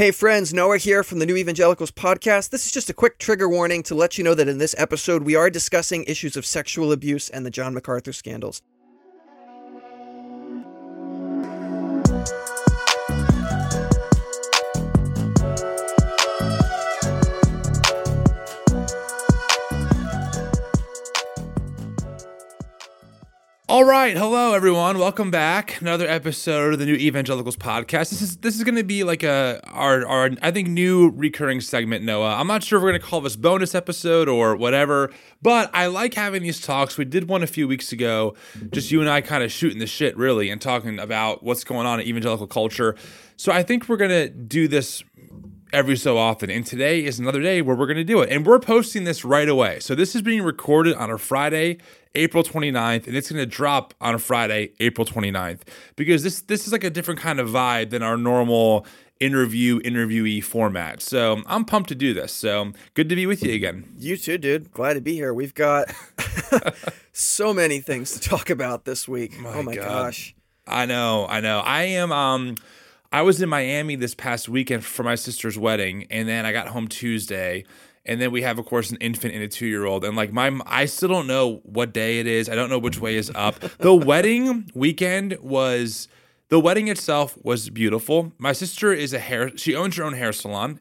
Hey friends, Noah here from the New Evangelicals podcast. This is just a quick trigger warning to let you know that in this episode we are discussing issues of sexual abuse and the John MacArthur scandals. All right, hello everyone. Welcome back. Another episode of the New Evangelicals podcast. This is this is going to be like a our our I think new recurring segment. Noah, I'm not sure if we're going to call this bonus episode or whatever, but I like having these talks. We did one a few weeks ago, just you and I kind of shooting the shit really and talking about what's going on in evangelical culture. So I think we're going to do this every so often. And today is another day where we're going to do it. And we're posting this right away. So this is being recorded on a Friday, April 29th, and it's going to drop on a Friday, April 29th. Because this this is like a different kind of vibe than our normal interview interviewee format. So I'm pumped to do this. So good to be with you again. You too, dude. Glad to be here. We've got so many things to talk about this week. My oh my God. gosh. I know, I know. I am um I was in Miami this past weekend for my sister's wedding and then I got home Tuesday and then we have of course an infant and a 2-year-old and like my I still don't know what day it is. I don't know which way is up. the wedding weekend was the wedding itself was beautiful. My sister is a hair she owns her own hair salon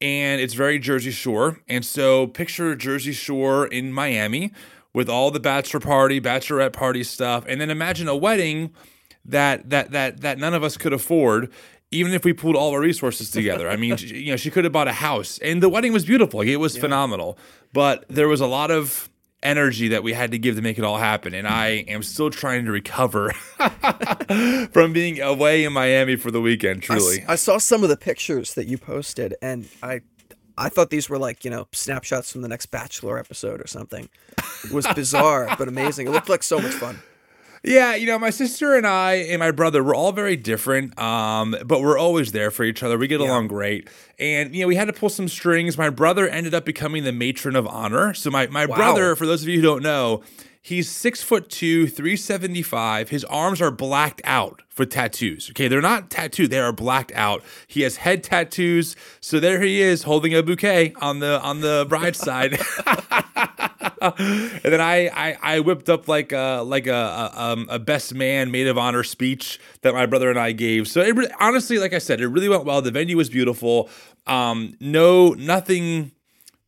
and it's very Jersey Shore. And so picture Jersey Shore in Miami with all the bachelor party, bachelorette party stuff, and then imagine a wedding that that that that none of us could afford. Even if we pulled all our resources together, I mean, you know, she could have bought a house, and the wedding was beautiful. It was phenomenal, but there was a lot of energy that we had to give to make it all happen, and I mm-hmm. am still trying to recover from being away in Miami for the weekend. I Truly, I, saw some of the pictures that you posted and I I thought these were like, you know, snapshots from the next Bachelor episode or something. It was bizarre but amazing. It looked like so much fun. Yeah, you know, my sister and I and my brother, we're all very different, um, but we're always there for each other. We get along great. And, you know, we had to pull some strings. My brother ended up becoming the matron of honor. So my, my brother, for those of you who don't know, he's six foot two, 375. His arms are blacked out for tattoos. Okay, they're not tattooed, they are blacked out. He has head tattoos. So there he is holding a bouquet on the on the bride's side. and then I, I I whipped up like a like a a, um, a best man maid of honor speech that my brother and I gave. So it re- honestly, like I said, it really went well. The venue was beautiful. Um, no, nothing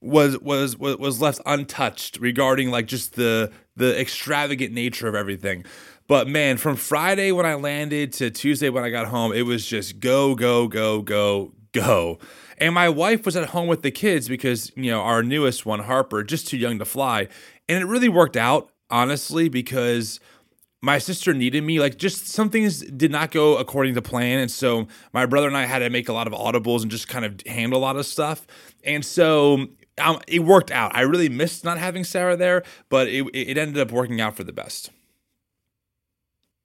was was was was left untouched regarding like just the the extravagant nature of everything. But man, from Friday when I landed to Tuesday when I got home, it was just go go go go go. And my wife was at home with the kids because, you know, our newest one, Harper, just too young to fly. And it really worked out, honestly, because my sister needed me. Like, just some things did not go according to plan. And so my brother and I had to make a lot of audibles and just kind of handle a lot of stuff. And so um, it worked out. I really missed not having Sarah there, but it, it ended up working out for the best.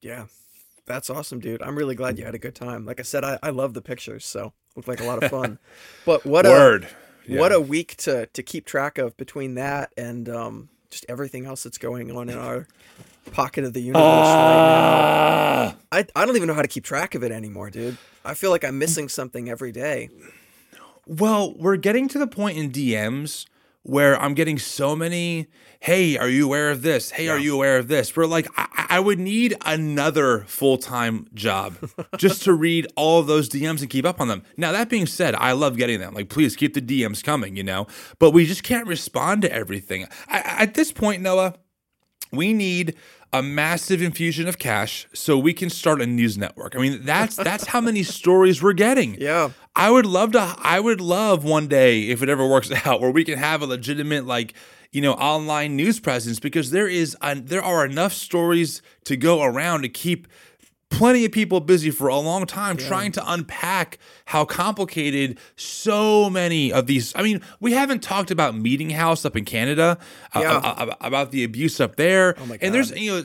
Yeah. That's awesome, dude. I'm really glad you had a good time. Like I said, I, I love the pictures, so looked like a lot of fun. But what Word. a what a week to to keep track of between that and um just everything else that's going on in our pocket of the universe right now. I I don't even know how to keep track of it anymore, dude. I feel like I'm missing something every day. Well, we're getting to the point in DMs where I'm getting so many, hey, are you aware of this? Hey, are you aware of this? We're like, I, I would need another full time job just to read all of those DMs and keep up on them. Now, that being said, I love getting them. Like, please keep the DMs coming, you know? But we just can't respond to everything. I, at this point, Noah, we need a massive infusion of cash so we can start a news network. I mean, that's that's how many stories we're getting. Yeah. I would love to I would love one day if it ever works out where we can have a legitimate like you know online news presence because there is a, there are enough stories to go around to keep plenty of people busy for a long time trying to unpack how complicated so many of these I mean we haven't talked about Meeting House up in Canada uh, Yeah. uh, about the abuse up there. My and there's you know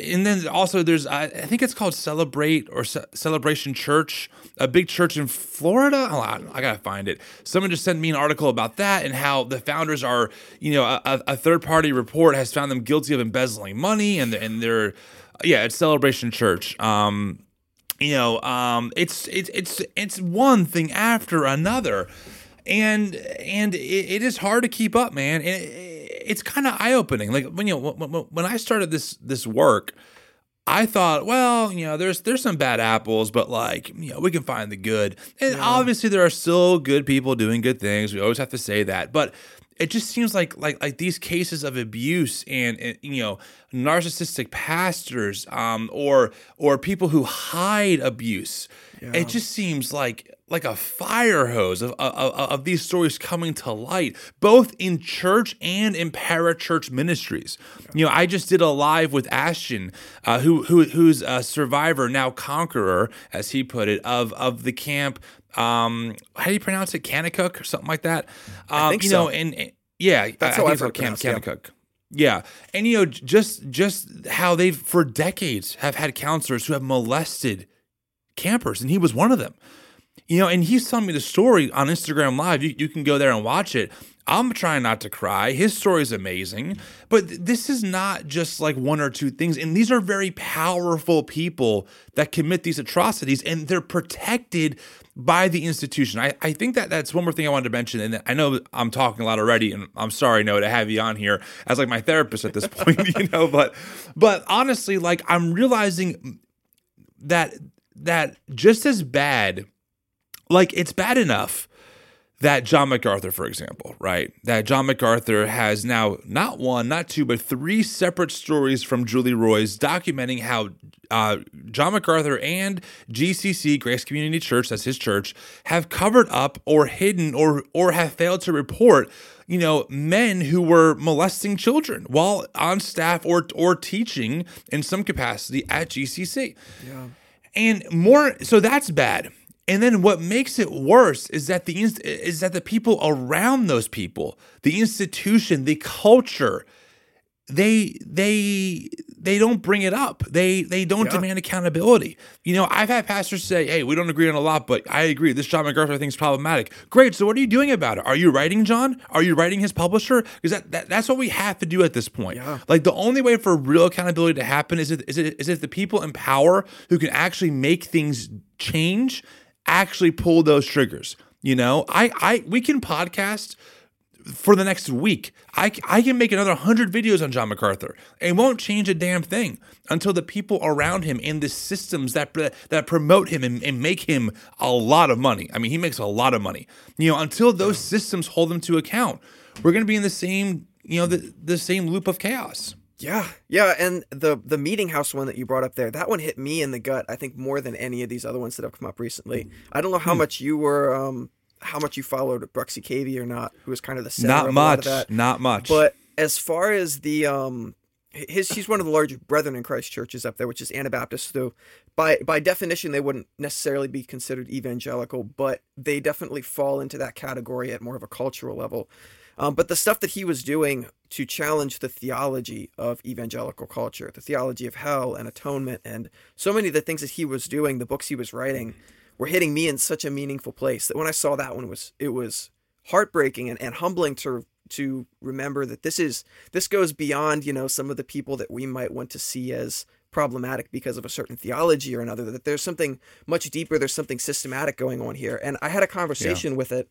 and then also there's I think it's called Celebrate or Ce- Celebration Church a big church in Florida. Hold on, I gotta find it. Someone just sent me an article about that and how the founders are you know a, a- a third party report has found them guilty of embezzling money and and they're yeah it's Celebration Church um you know, um, it's it's it's it's one thing after another, and and it, it is hard to keep up, man. It, it's kind of eye opening. Like when you know when, when I started this this work. I thought, well, you know, there's there's some bad apples, but like, you know, we can find the good. And yeah. obviously there are still good people doing good things. We always have to say that. But it just seems like like like these cases of abuse and, and you know narcissistic pastors um, or or people who hide abuse yeah. it just seems like like a fire hose of, of, of these stories coming to light both in church and in parachurch ministries yeah. you know i just did a live with ashton uh, who, who who's a survivor now conqueror as he put it of of the camp um, how do you pronounce it? Kanakuk or something like that. Um, I think you so. know, and, and yeah, that's I, how I I've heard Kanakuk. Yeah, and you know, just just how they've for decades have had counselors who have molested campers, and he was one of them. You know, and he's telling me the story on Instagram Live. You, you can go there and watch it. I'm trying not to cry. His story is amazing, but th- this is not just like one or two things. And these are very powerful people that commit these atrocities, and they're protected by the institution. I, I think that that's one more thing I wanted to mention. And I know I'm talking a lot already, and I'm sorry, no, to have you on here as like my therapist at this point, you know. But but honestly, like I'm realizing that that just as bad, like it's bad enough that John MacArthur, for example, right? That John MacArthur has now not one, not two, but three separate stories from Julie Roys documenting how uh, John MacArthur and GCC, Grace Community Church, that's his church, have covered up or hidden or or have failed to report you know, men who were molesting children while on staff or or teaching in some capacity at GCC. Yeah. And more so that's bad. And then what makes it worse is that the is that the people around those people, the institution, the culture, they they they don't bring it up. They they don't yeah. demand accountability. You know, I've had pastors say, "Hey, we don't agree on a lot, but I agree. This John MacArthur thing is problematic." Great. So what are you doing about it? Are you writing John? Are you writing his publisher? Because that, that that's what we have to do at this point. Yeah. Like the only way for real accountability to happen is if, is it is if the people in power who can actually make things change actually pull those triggers. You know, I, I, we can podcast for the next week. I, I can make another 100 videos on John MacArthur. It won't change a damn thing until the people around him in the systems that that promote him and, and, make him a lot of money. I mean, he makes a lot of money. You know, until those systems hold him to account, we're going to be in the same, you know, the, the same loop of chaos. Yeah, yeah, and the the meeting house one that you brought up there, that one hit me in the gut. I think more than any of these other ones that have come up recently. I don't know how hmm. much you were, um, how much you followed Bruxy Cavey or not, who was kind of the center not of much, that. not much. But as far as the um, his he's one of the larger Brethren in Christ churches up there, which is Anabaptist. So by by definition, they wouldn't necessarily be considered evangelical, but they definitely fall into that category at more of a cultural level. Um, but the stuff that he was doing to challenge the theology of evangelical culture, the theology of hell and atonement, and so many of the things that he was doing, the books he was writing, were hitting me in such a meaningful place that when I saw that one was it was heartbreaking and, and humbling to to remember that this is this goes beyond you know some of the people that we might want to see as problematic because of a certain theology or another that there's something much deeper there's something systematic going on here and i had a conversation yeah. with it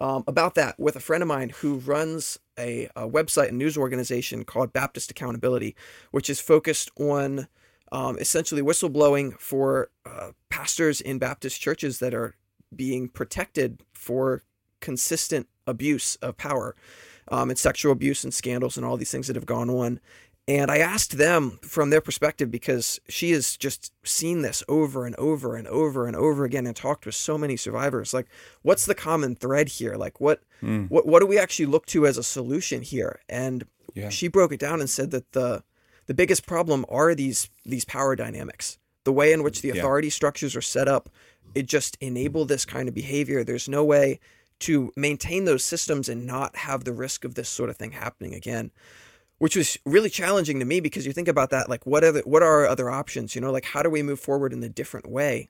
um, about that with a friend of mine who runs a, a, website and news organization called Baptist Accountability, which is focused on um, essentially whistleblowing for uh, pastors in Baptist churches that are being protected for consistent abuse of power um, and sexual abuse and scandals and all these things that have gone on. And I asked them from their perspective because she has just seen this over and over and over and over again and talked with so many survivors. Like, what's the common thread here? Like, what mm. what what do we actually look to as a solution here? And yeah. she broke it down and said that the the biggest problem are these these power dynamics. The way in which the authority yeah. structures are set up, it just enable this kind of behavior. There's no way to maintain those systems and not have the risk of this sort of thing happening again which was really challenging to me because you think about that like what the, what are our other options you know like how do we move forward in a different way?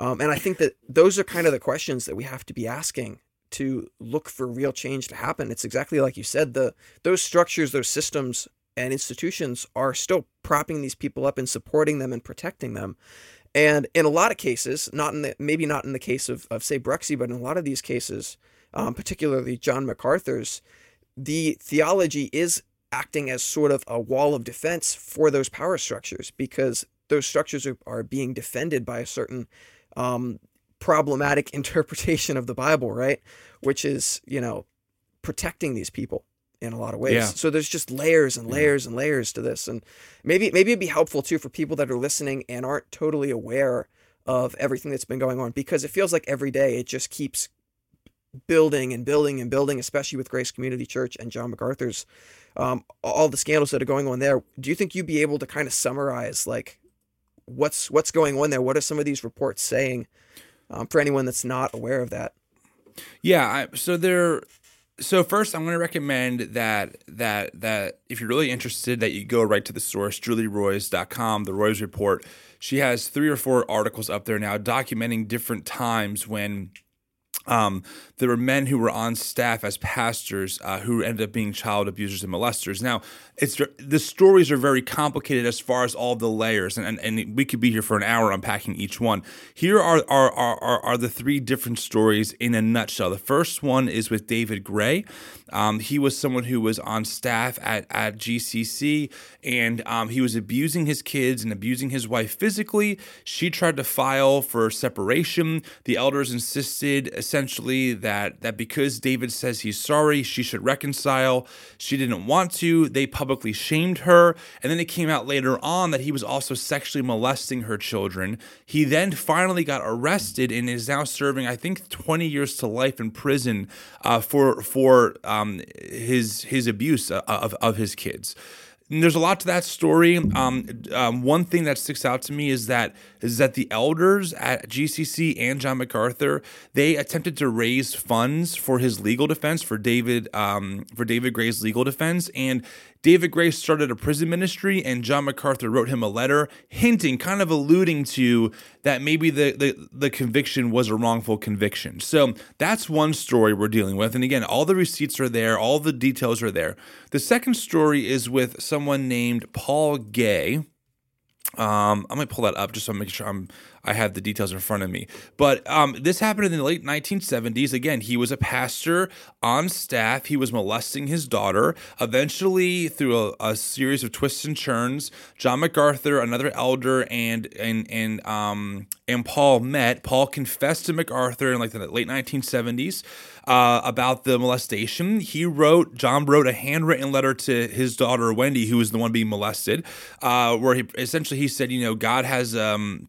Um, and i think that those are kind of the questions that we have to be asking to look for real change to happen. It's exactly like you said the those structures those systems and institutions are still propping these people up and supporting them and protecting them. And in a lot of cases, not in the maybe not in the case of, of say Bruxy, but in a lot of these cases, um, particularly John MacArthur's, the theology is acting as sort of a wall of defense for those power structures because those structures are, are being defended by a certain um, problematic interpretation of the Bible, right? Which is, you know, protecting these people in a lot of ways. Yeah. So there's just layers and layers and layers to this. And maybe maybe it'd be helpful too for people that are listening and aren't totally aware of everything that's been going on because it feels like every day it just keeps building and building and building, especially with Grace Community Church and John MacArthur's um, all the scandals that are going on there. Do you think you'd be able to kind of summarize like what's what's going on there? What are some of these reports saying um, for anyone that's not aware of that? Yeah, I, so there. So first, I'm going to recommend that that that if you're really interested, that you go right to the source, julieroys.com, the Roys Report. She has three or four articles up there now documenting different times when um, there were men who were on staff as pastors uh, who ended up being child abusers and molesters. Now, it's the stories are very complicated as far as all the layers, and, and, and we could be here for an hour unpacking each one. Here are, are, are, are, the three different stories in a nutshell. The first one is with David Gray. Um, he was someone who was on staff at, at GCC, and um, he was abusing his kids and abusing his wife physically. She tried to file for separation. The elders insisted essentially that that that because David says he's sorry, she should reconcile. She didn't want to. They publicly shamed her, and then it came out later on that he was also sexually molesting her children. He then finally got arrested and is now serving, I think, 20 years to life in prison uh, for for um, his his abuse of, of his kids. And there's a lot to that story. Um, um, one thing that sticks out to me is that is that the elders at GCC and John MacArthur they attempted to raise funds for his legal defense for David um, for David Gray's legal defense, and David Gray started a prison ministry, and John MacArthur wrote him a letter hinting, kind of alluding to that maybe the, the, the conviction was a wrongful conviction. So that's one story we're dealing with. And again, all the receipts are there, all the details are there. The second story is with someone named Paul Guay. Um, I'm gonna pull that up just so I'm sure I'm I have the details in front of me. But um, this happened in the late 1970s. Again, he was a pastor on staff. He was molesting his daughter. Eventually, through a, a series of twists and turns, John MacArthur, another elder, and and and um and Paul met. Paul confessed to MacArthur in like the late 1970s. Uh, about the molestation. He wrote, John wrote a handwritten letter to his daughter Wendy, who was the one being molested, uh, where he essentially he said, you know, God has um,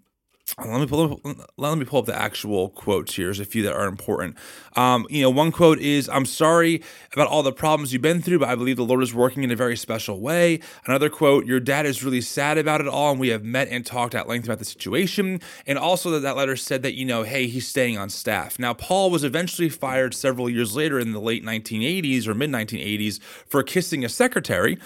let me pull up, let me pull up the actual quotes here. There's a few that are important. Um, you know, one quote is, "I'm sorry about all the problems you've been through, but I believe the Lord is working in a very special way." Another quote: "Your dad is really sad about it all, and we have met and talked at length about the situation." And also that that letter said that you know, hey, he's staying on staff. Now, Paul was eventually fired several years later in the late 1980s or mid 1980s for kissing a secretary.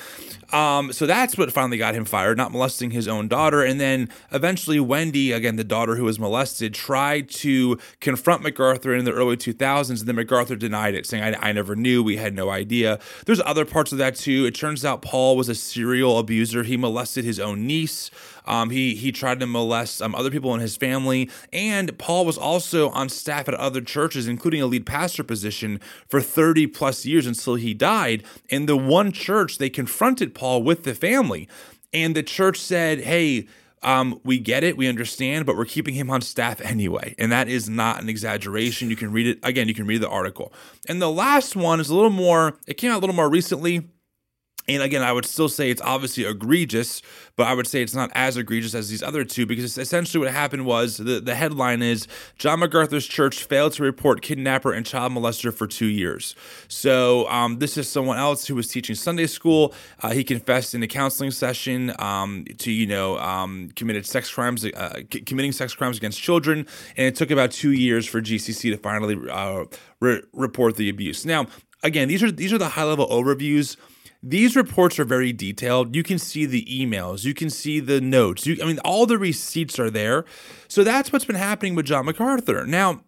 Um, so that's what finally got him fired, not molesting his own daughter. And then eventually, Wendy again the daughter who was molested, tried to confront MacArthur in the early 2000s, and then MacArthur denied it, saying, I, I never knew, we had no idea. There's other parts of that too. It turns out Paul was a serial abuser. He molested his own niece. Um, he he tried to molest um, other people in his family, and Paul was also on staff at other churches, including a lead pastor position for 30 plus years until he died. In the one church, they confronted Paul with the family, and the church said, "Hey." Um, we get it, we understand, but we're keeping him on staff anyway. And that is not an exaggeration. You can read it again, you can read the article. And the last one is a little more, it came out a little more recently. And again, I would still say it's obviously egregious, but I would say it's not as egregious as these other two because essentially what happened was the, the headline is John MacArthur's church failed to report kidnapper and child molester for two years. So um, this is someone else who was teaching Sunday school. Uh, he confessed in a counseling session um, to, you know, um, committed sex crimes, uh, c- committing sex crimes against children. And it took about two years for GCC to finally uh, re- report the abuse. Now, again, these are these are the high level overviews these reports are very detailed. You can see the emails, you can see the notes. You, I mean, all the receipts are there. So that's what's been happening with John MacArthur. Now,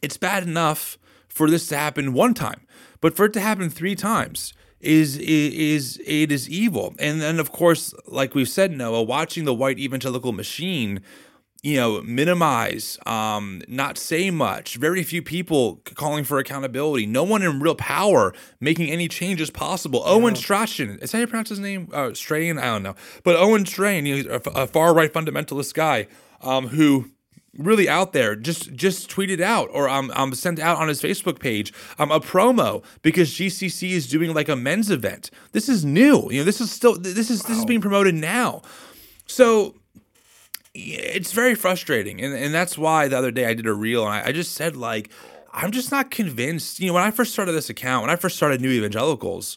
it's bad enough for this to happen one time, but for it to happen three times is is it is evil. And then, of course, like we've said, Noah, watching the white evangelical machine you know, minimize, um, not say much. Very few people calling for accountability. No one in real power making any changes possible. Yeah. Owen Strachan, is that how you pronounce his name? Uh, Strain? I don't know. But Owen Strain, you know, a, a far right fundamentalist guy um, who really out there just just tweeted out or um, um sent out on his facebook page um a promo because gcc is doing like a men's event this is new you know this is still this is wow. this is being promoted now so it's very frustrating and, and that's why the other day i did a reel and I, I just said like i'm just not convinced you know when i first started this account when i first started new evangelicals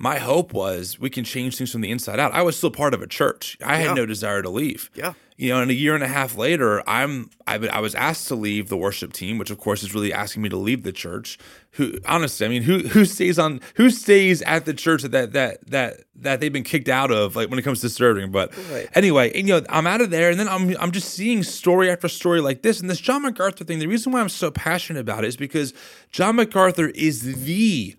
my hope was we can change things from the inside out. I was still part of a church. I yeah. had no desire to leave. Yeah. You know, and a year and a half later, I'm I, I, was asked to leave the worship team, which of course is really asking me to leave the church. Who honestly, I mean, who who stays on who stays at the church that that that that they've been kicked out of, like when it comes to serving. But right. anyway, and, you know, I'm out of there, and then I'm I'm just seeing story after story like this, and this John MacArthur thing. The reason why I'm so passionate about it is because John MacArthur is the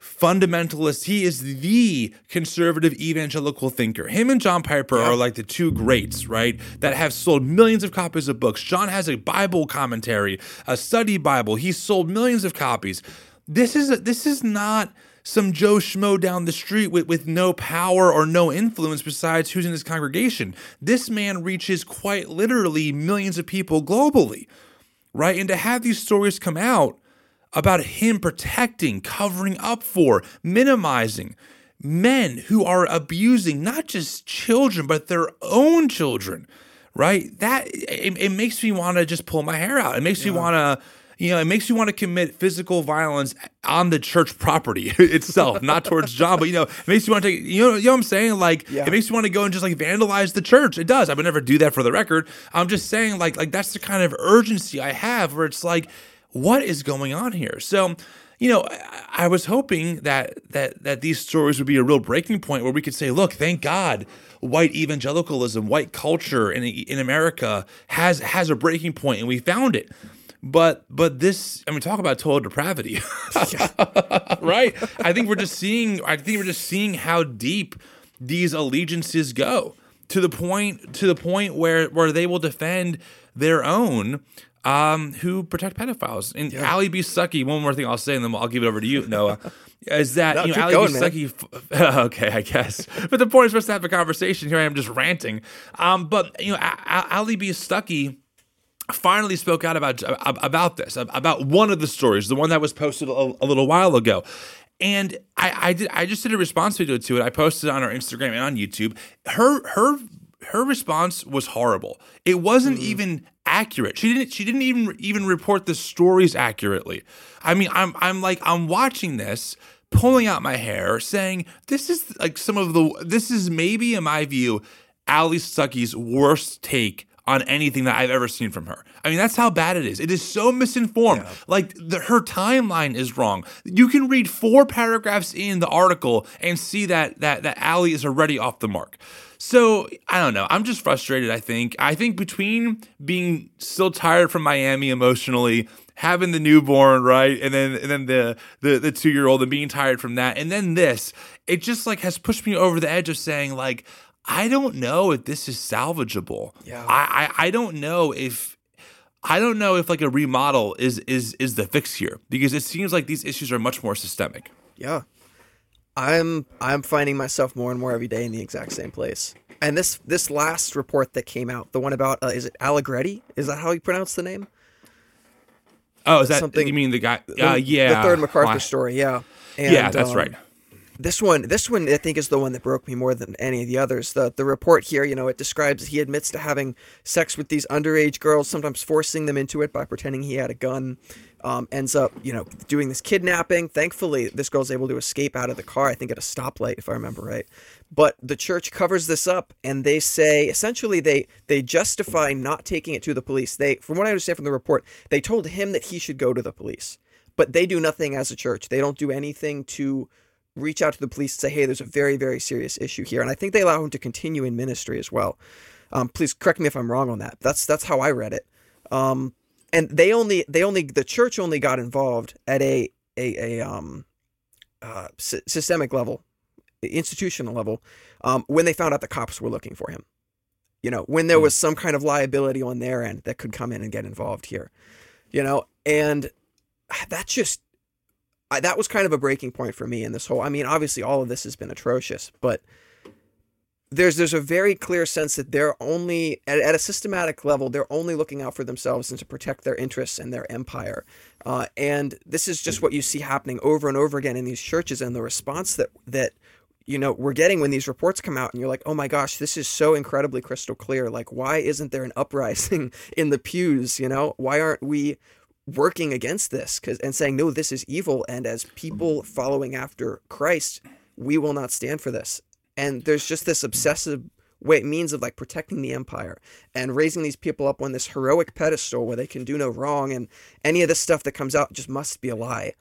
fundamentalist. He is the conservative evangelical thinker. Him and John Piper yeah. are like the two greats, right? That have sold millions of copies of books. John has a Bible commentary, a study Bible. He's sold millions of copies. This is a, this is not some Joe Schmo down the street with, with no power or no influence besides who's in his congregation. This man reaches quite literally millions of people globally, right? And to have these stories come out about him protecting, covering up for, minimizing men who are abusing not just children, but their own children, right? That it, it makes me want to just pull my hair out. It makes yeah. me want to you know, it makes you want to commit physical violence on the church property itself, not towards John, but you know, it makes you want to take, you know, you know what I'm saying? Like, yeah. it makes you want to go and just like vandalize the church. It does. I would never do that for the record. I'm just saying, like, like that's the kind of urgency I have where it's like, what is going on here? So, you know, I, was hoping that that that these stories would be a real breaking point where we could say, look, thank God, white evangelicalism, white culture in in America has has a breaking point, and we found it. But but this, I mean, talk about total depravity, right? I think we're just seeing. I think we're just seeing how deep these allegiances go to the point to the point where where they will defend their own um, who protect pedophiles. And yeah. Allie Beth Stuckey, one more thing I'll say, and then I'll give it over to you, Noah, is that, no, you know, Allie going, B. Stuckey, okay, I guess. But the point is us to have a conversation. Here I am just ranting. Um, but, you know, Allie Beth Stuckey finally spoke out about about this, about one of the stories, the one that was posted a, a little while ago. And I, I did I just did a response video to it. I posted it on our Instagram and on YouTube. Her her her response was horrible. It wasn't mm. even accurate. She didn't she didn't even even report the stories accurately. I mean, I'm I'm like I'm watching this pulling out my hair saying this is like some of the this is maybe in my view Allie Stuckey's worst take on anything that I've ever seen from her. I mean, that's how bad it is. It is so misinformed. Yeah. Like the, her timeline is wrong. You can read four paragraphs in the article and see that that that Allie is already off the mark. So I don't know. I'm just frustrated. I think. I think between being still tired from Miami emotionally, having the newborn, right, and then and then the the, the two year old and being tired from that, and then this, it just like has pushed me over the edge of saying like. I don't know if this is salvageable. Yeah. I, I, I don't know if I don't know if like a remodel is is is the fix here because it seems like these issues are much more systemic. Yeah. I'm I'm finding myself more and more every day in the exact same place. And this this last report that came out, the one about uh, is it Allegretti? Is that how you pronounce the name? Oh, is that something? You mean the guy? Uh, yeah, the third MacArthur story. Yeah, and, yeah, that's um, right. This one, this one, I think is the one that broke me more than any of the others. The the report here, you know, it describes he admits to having sex with these underage girls, sometimes forcing them into it by pretending he had a gun um, ends up, you know, doing this kidnapping. Thankfully, this girl's able to escape out of the car, I think at a stoplight, if I remember right. But the church covers this up and they say essentially they they justify not taking it to the police. They from what I understand from the report, they told him that he should go to the police. But they do nothing as a church. They don't do anything to reach out to the police and say, hey, there's a very, very serious issue here. And I think they allow him to continue in ministry as well. Um, please correct me if I'm wrong on that. That's that's how I read it. Um, and they only they only the church only got involved at a a, a um uh, systemic level institutional level um, when they found out the cops were looking for him You know, when there was some kind of liability on their end that could come in and get involved here. You know, and that's just I, that was kind of a breaking point for me in this whole. I mean, obviously, all of this has been atrocious, but there's there's a very clear sense that they're only at, at a systematic level they're only looking out for themselves and to protect their interests and their empire. Uh, and this is just what you see happening over and over again in these churches and the response that that you know we're getting when these reports come out and you're like oh my gosh this is so incredibly crystal clear. Like why isn't there an uprising in the pews you know? Why aren't we working against this? Cause, and saying no this is evil and as people following after christ we will not stand for this and there's just this obsessive way means of like protecting the empire and raising these people up on this heroic pedestal where they can do no wrong and any of this stuff that comes out just must be a lie.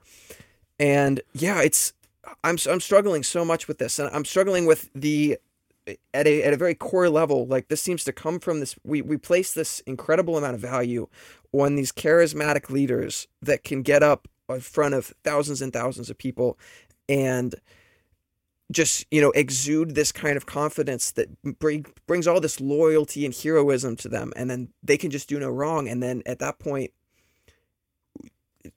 And yeah it's i'm i'm struggling so much with this and i'm struggling with the at a at a very core level like this seems to come from this we we place this incredible amount of value on these charismatic leaders that can get up in front of thousands and thousands of people and just you know exude this kind of confidence that bring, brings all this loyalty and heroism to them and then they can just do no wrong. And then at that point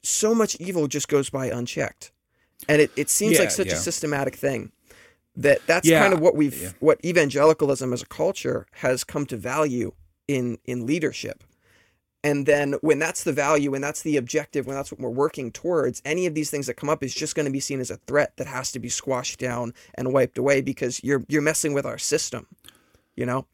so much evil just goes by unchecked. And it, it seems Yeah, like such yeah. a systematic thing that that's Yeah, kind of what we've what evangelicalism as a culture has come to value in in leadership and then when that's the value when that's the objective when that's what we're working towards any of these things that come up is just going to be seen as a threat that has to be squashed down and wiped away because you're you're messing with our system you know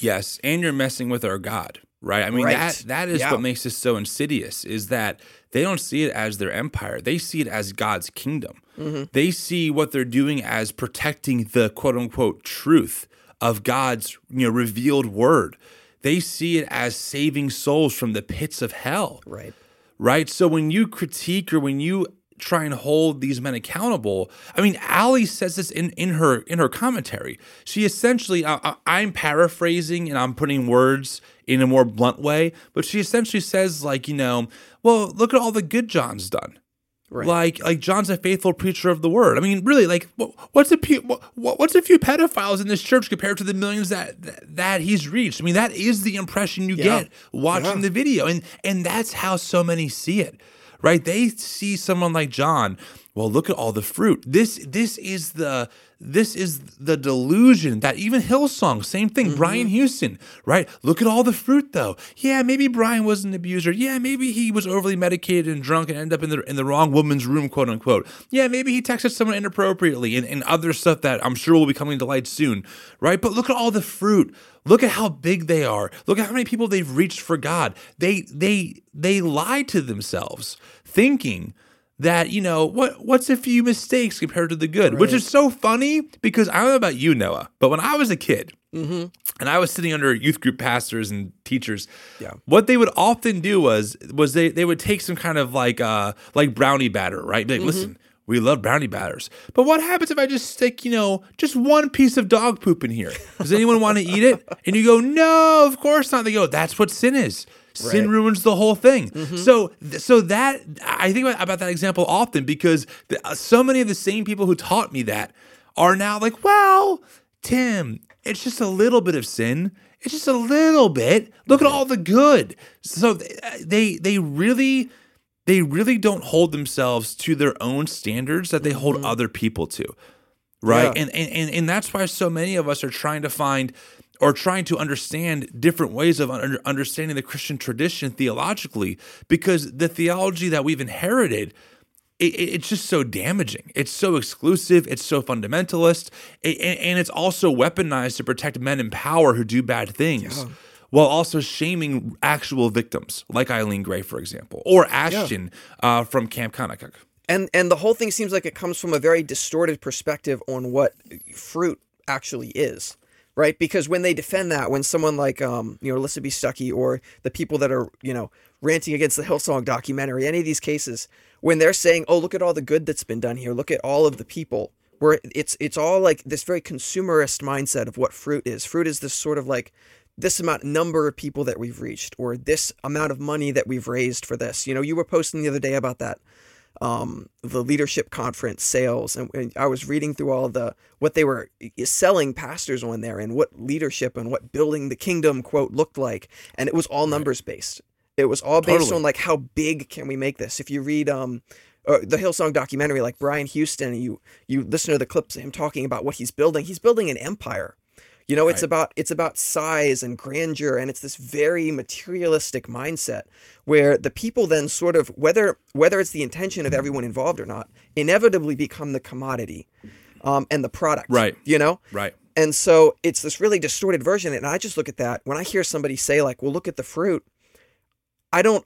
Yes, and you're messing with our God, right? I mean Right. that that is Yeah. what makes this so insidious is that they don't see it as their empire. They see it as God's kingdom. Mm-hmm. They see what they're doing as protecting the quote unquote truth of God's, you know, revealed word. They see it as saving souls from the pits of hell right right? So when you critique or when you try and hold these men accountable, I mean, Allie says this in, in her in her commentary. She essentially, I, I'm paraphrasing and I'm putting words in a more blunt way, but she essentially says like, you know, well, look at all the good John's done. Right. Like, like John's a faithful preacher of the word. I mean, really, like, what's a few, what's a few pedophiles in this church compared to the millions that that, that he's reached? I mean, that is the impression you Yeah. get watching Yeah. the video, and and that's how so many see it, right? They see someone like John. Well, look at all the fruit. This this is the this is the delusion that even Hillsong, same thing. Mm-hmm. Brian Houston, right? Look at all the fruit, though. Yeah, maybe Brian was an abuser. Yeah, maybe he was overly medicated and drunk and ended up in the in the wrong woman's room, quote unquote. Yeah, maybe he texted someone inappropriately and, and other stuff that I'm sure will be coming to light soon, right? But look at all the fruit. Look at how big they are. Look at how many people they've reached for God. They they they lie to themselves, thinking that you know what what's a few mistakes compared to the good, which is so funny because I don't know about you, Noah, but when I was a kid. And I was sitting under youth group pastors and teachers. Yeah. What they would often do was was they they would take some kind of like uh like brownie batter, right? Be like, listen, we love brownie batters. But what happens if I just stick, you know, just one piece of dog poop in here? Does anyone want to eat it? And you go, no, of course not. They go, that's what sin is. Sin Right. ruins the whole thing. Mm-hmm. So, so that I think about, about that example often because the, uh, so many of the same people who taught me that are now like, well, Tim, it's just a little bit of sin. It's just a little bit. Look at all the good. So they uh, they, they really they really don't hold themselves to their own standards that they hold mm-hmm. other people to. Right? Yeah. And, and and and that's why so many of us are trying to find or trying to understand different ways of under, understanding the Christian tradition theologically because the theology that we've inherited it, it- it's just so damaging. It's so exclusive. It's so fundamentalist, a- and, and it's also weaponized to protect men in power who do bad things, while also shaming actual victims, like Eileen Gray, for example, or Ashton uh, from Camp Kanakuk. and and the whole thing seems like it comes from a very distorted perspective on what fruit actually is right? Because when they defend that when someone like um you know Allie Beth Stuckey or the people that are you know ranting against the Hillsong documentary any of these cases when they're saying oh look at all the good that's been done here. Look at all of the people where it's it's all like this very consumerist mindset of what fruit is. Fruit is this sort of like this amount number of people that we've reached or this amount of money that we've raised for this. You know you were posting the other day about that um, the leadership conference sales, and, and I was reading through all the what they were selling pastors on there, and what leadership and what building the kingdom quote looked like, and it was all numbers based. It was all based Totally. on like how big can we make this? If you read um, uh, the Hillsong documentary, like Brian Houston, you you listen to the clips of him talking about what he's building. He's building an empire. You know, it's Right. about it's about size and grandeur, and it's this very materialistic mindset where the people then sort of whether whether it's the intention of everyone involved or not, inevitably become the commodity, um, and the product. Right. You know. Right. And so it's this really distorted version. And I just look at that when I hear somebody say, like, well, look at the fruit. I don't,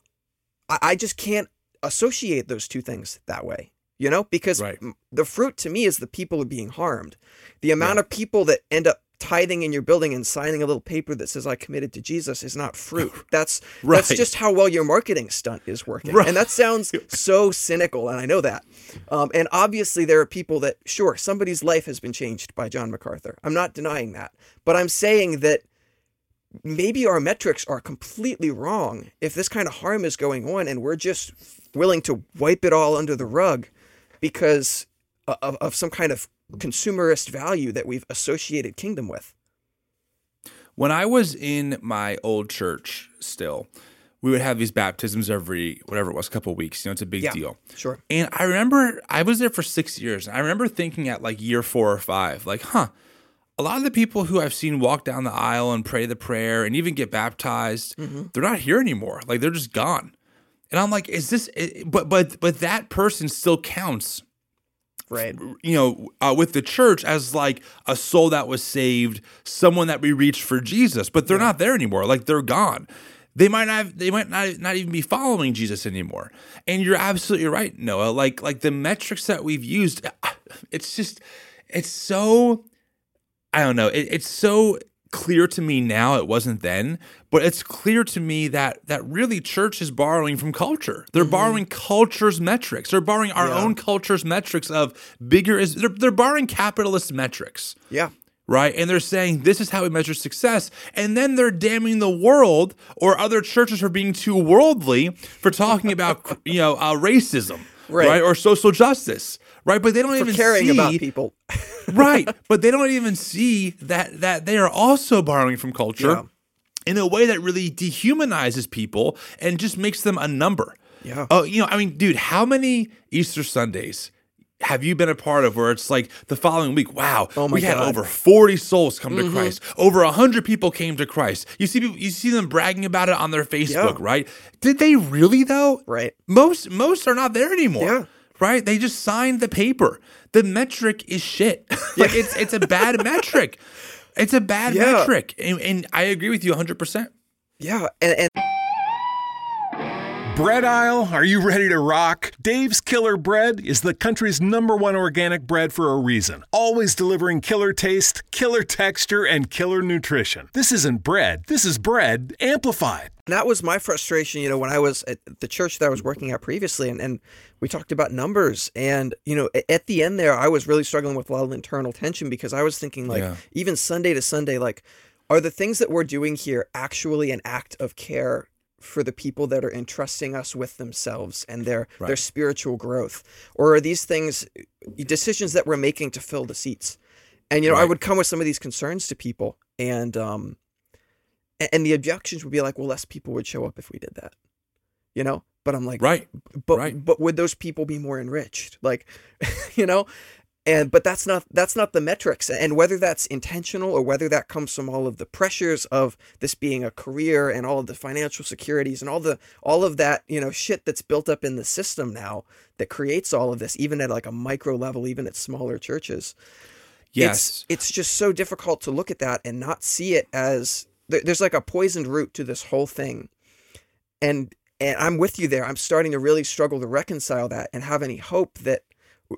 I, I just can't associate those two things that way, you know, because Right. the fruit to me is the people are being harmed. The amount of people that end up tithing in your building and signing a little paper that says I committed to Jesus is not fruit. That's that's just how well your marketing stunt is working. Right. And that sounds so cynical, and I know that. Um, and obviously, there are people that, sure, somebody's life has been changed by John MacArthur. I'm not denying that. But I'm saying that maybe our metrics are completely wrong if this kind of harm is going on and we're just willing to wipe it all under the rug because of, of some kind of consumerist value that we've associated kingdom with. When I was in my old church still, we would have these baptisms every whatever it was, couple of weeks. You know, it's a big Yeah. deal. Sure. And I remember I was there for six years. And I remember thinking at like year four or five, like, huh, a lot of the people who I've seen walk down the aisle and pray the prayer and even get baptized, mm-hmm. they're not here anymore. Like they're just gone. And I'm like, is this? But but but that person still counts Right. you know, uh, with the church as like a soul that was saved, someone that we reached for Jesus, but they're not there anymore. Like they're gone. They might not. They might not not even be following Jesus anymore. And you're absolutely right, Noah. Like like the metrics that we've used, it's just it's so. I don't know. It, it's so clear to me now. It wasn't then, but it's clear to me that that really church is borrowing from culture. They're borrowing culture's metrics. They're borrowing our Mm-hmm. Yeah. own culture's metrics of bigger is. They're, they're borrowing capitalist metrics Yeah. right? And they're saying this is how we measure success. And then they're damning the world or other churches for being too worldly for talking about, you know, uh, racism, right. Right. Or social justice, right? But they don't For even caring see, about people. right? But they don't even see that that they are also borrowing from culture Yeah. in a way that really dehumanizes people and just makes them a number. Yeah. Oh, you know, I mean, dude, how many Easter Sundays have you been a part of where it's like the following week, wow, Oh my we had God. over 40 souls come to mm-hmm. Christ. Over 100 people came to Christ. You see people, you see them bragging about it on their Facebook, Yeah. right? Did they really though? Right. Most most are not there anymore. Yeah. Right? They just signed the paper. The metric is shit. like it's it's a bad metric. It's a bad Yeah. metric. And, and I agree with you 100%. Yeah. And, and Bread aisle, are you ready to rock? Dave's Killer Bread is the country's number one organic bread for a reason. Always delivering killer taste, killer texture, and killer nutrition. This isn't bread, this is bread amplified. that was my frustration, you know, when I was at the church that I was working at previously, and, and we talked about numbers. And, you know, at the end there, I was really struggling with a lot of internal tension because I was thinking, like, Yeah. even Sunday to Sunday, like, are the things that we're doing here actually an act of care for the people that are entrusting us with themselves and their their spiritual growth? Or are these things decisions that we're making to fill the seats? And you know i would come with some of these concerns to people and um and the objections would be like well less people would show up if we did that you know? But i'm like Right. but right. but would those people be more enriched? Like you know and but that's not that's not the metrics. And whether that's intentional or whether that comes from all of the pressures of this being a career and all of the financial securities and all the all of that you know shit that's built up in the system now that creates all of this even at like a micro level even at smaller churches Yes. it's it's just so difficult to look at that and not see it as there's like a poisoned root to this whole thing. And and I'm with you there. I'm starting to really struggle to reconcile that and have any hope that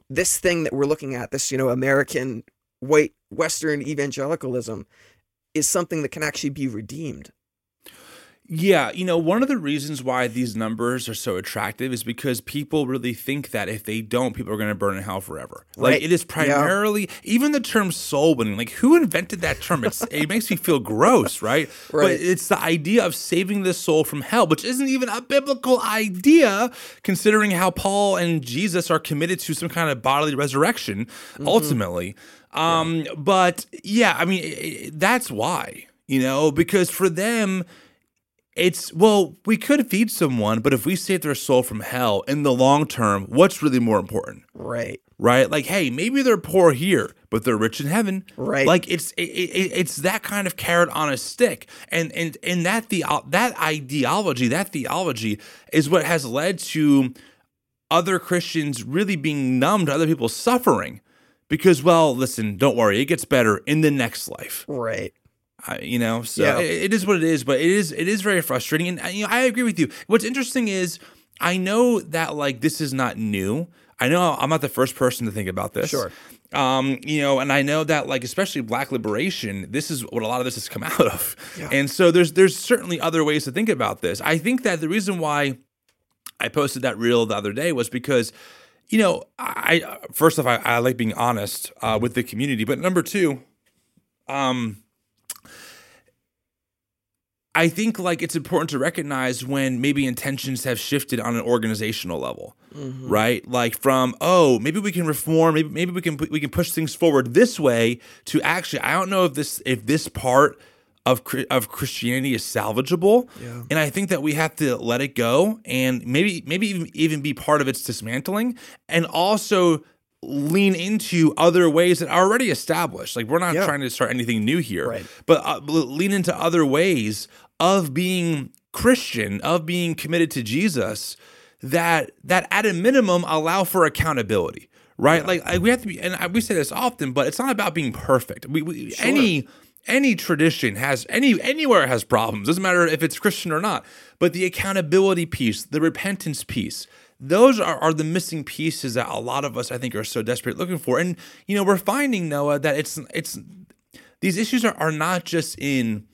this thing that we're looking at this you know American white western evangelicalism is something that can actually be redeemed Yeah, you know, one of the reasons why these numbers are so attractive is because people really think that if they don't, people are going to burn in hell forever. Like Right. it is primarily even the term soul winning. Like who invented that term? It's, it makes me feel gross, right? right? But it's the idea of saving the soul from hell, which isn't even a biblical idea, considering how Paul and Jesus are committed to some kind of bodily resurrection ultimately. Um, But yeah, I mean, i- i- that's why, you know, because for them, it's well, we could feed someone, but if we save their soul from hell in the long term, what's really more important? Right. right? Like, hey, maybe they're poor here, but they're rich in heaven, Right. Like it's it, it, it's that kind of carrot on a stick, and and and that the that ideology, that theology, is what has led to other Christians really being numb to other people's suffering, because well, listen, don't worry, it gets better in the next life. Right. I, you know, so Yeah. it, it is what it is, but it is it is very frustrating. And you know, I agree with you. What's interesting is I know that like this is not new. I know I'm not the first person to think about this. Sure. Um, you know, and I know that like especially Black liberation, this is what a lot of this has come out of. And so there's there's certainly other ways to think about this. I think that the reason why I posted that reel the other day was because, you know, I first off I, I like being honest uh, with the community, but number two, um, I think like it's important to recognize when maybe intentions have shifted on an organizational level, right? Like from oh maybe we can reform, maybe maybe we can we can push things forward this way to actually I don't know if this if this part of of Christianity is salvageable, Yeah. and I think that we have to let it go and maybe maybe even even be part of its dismantling, and also lean into other ways that are already established. Like we're not Yeah. trying to start anything new here, Right. but uh, lean into other ways of being Christian, of being committed to Jesus that that at a minimum allow for accountability, right? Like, like we have to be, and I- we say this often, but it's not about being perfect. We, we any any tradition has any anywhere has problems. Doesn't matter if it's Christian or not. But the accountability piece, the repentance piece, those are, are the missing pieces that a lot of us I think are so desperate looking for. And you know, we're finding Noah that it's it's these issues are, are not just in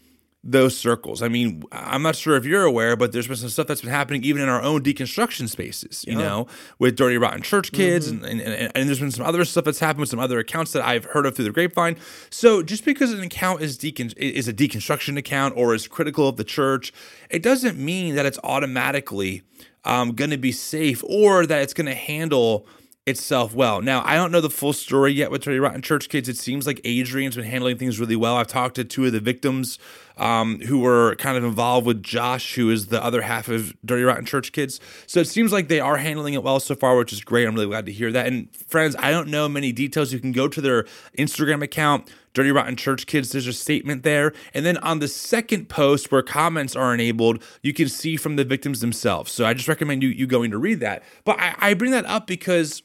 those circles. I mean, I'm not sure if you're aware, but there's been some stuff that's been happening even in our own deconstruction spaces, you know, with Dirty Rotten Church Kids. And, and, and, and there's been some other stuff that's happened with some other accounts that I've heard of through the grapevine. So just because an account is, decon- is a deconstruction account or is critical of the church, it doesn't mean that it's automatically um, going to be safe or that it's going to handle itself well. Now, I don't know the full story yet with Dirty Rotten Church Kids. It seems like Adrian's been handling things really well. I've talked to two of the victims um, who were kind of involved with Josh, who is the other half of Dirty Rotten Church Kids. So it seems like they are handling it well so far, which is great. I'm really glad to hear that. And friends, I don't know many details. You can go to their Instagram account, Dirty Rotten Church Kids. There's a statement there. And then on the second post where comments are enabled, you can see from the victims themselves. So I just recommend you you going to read that. But I, I bring that up because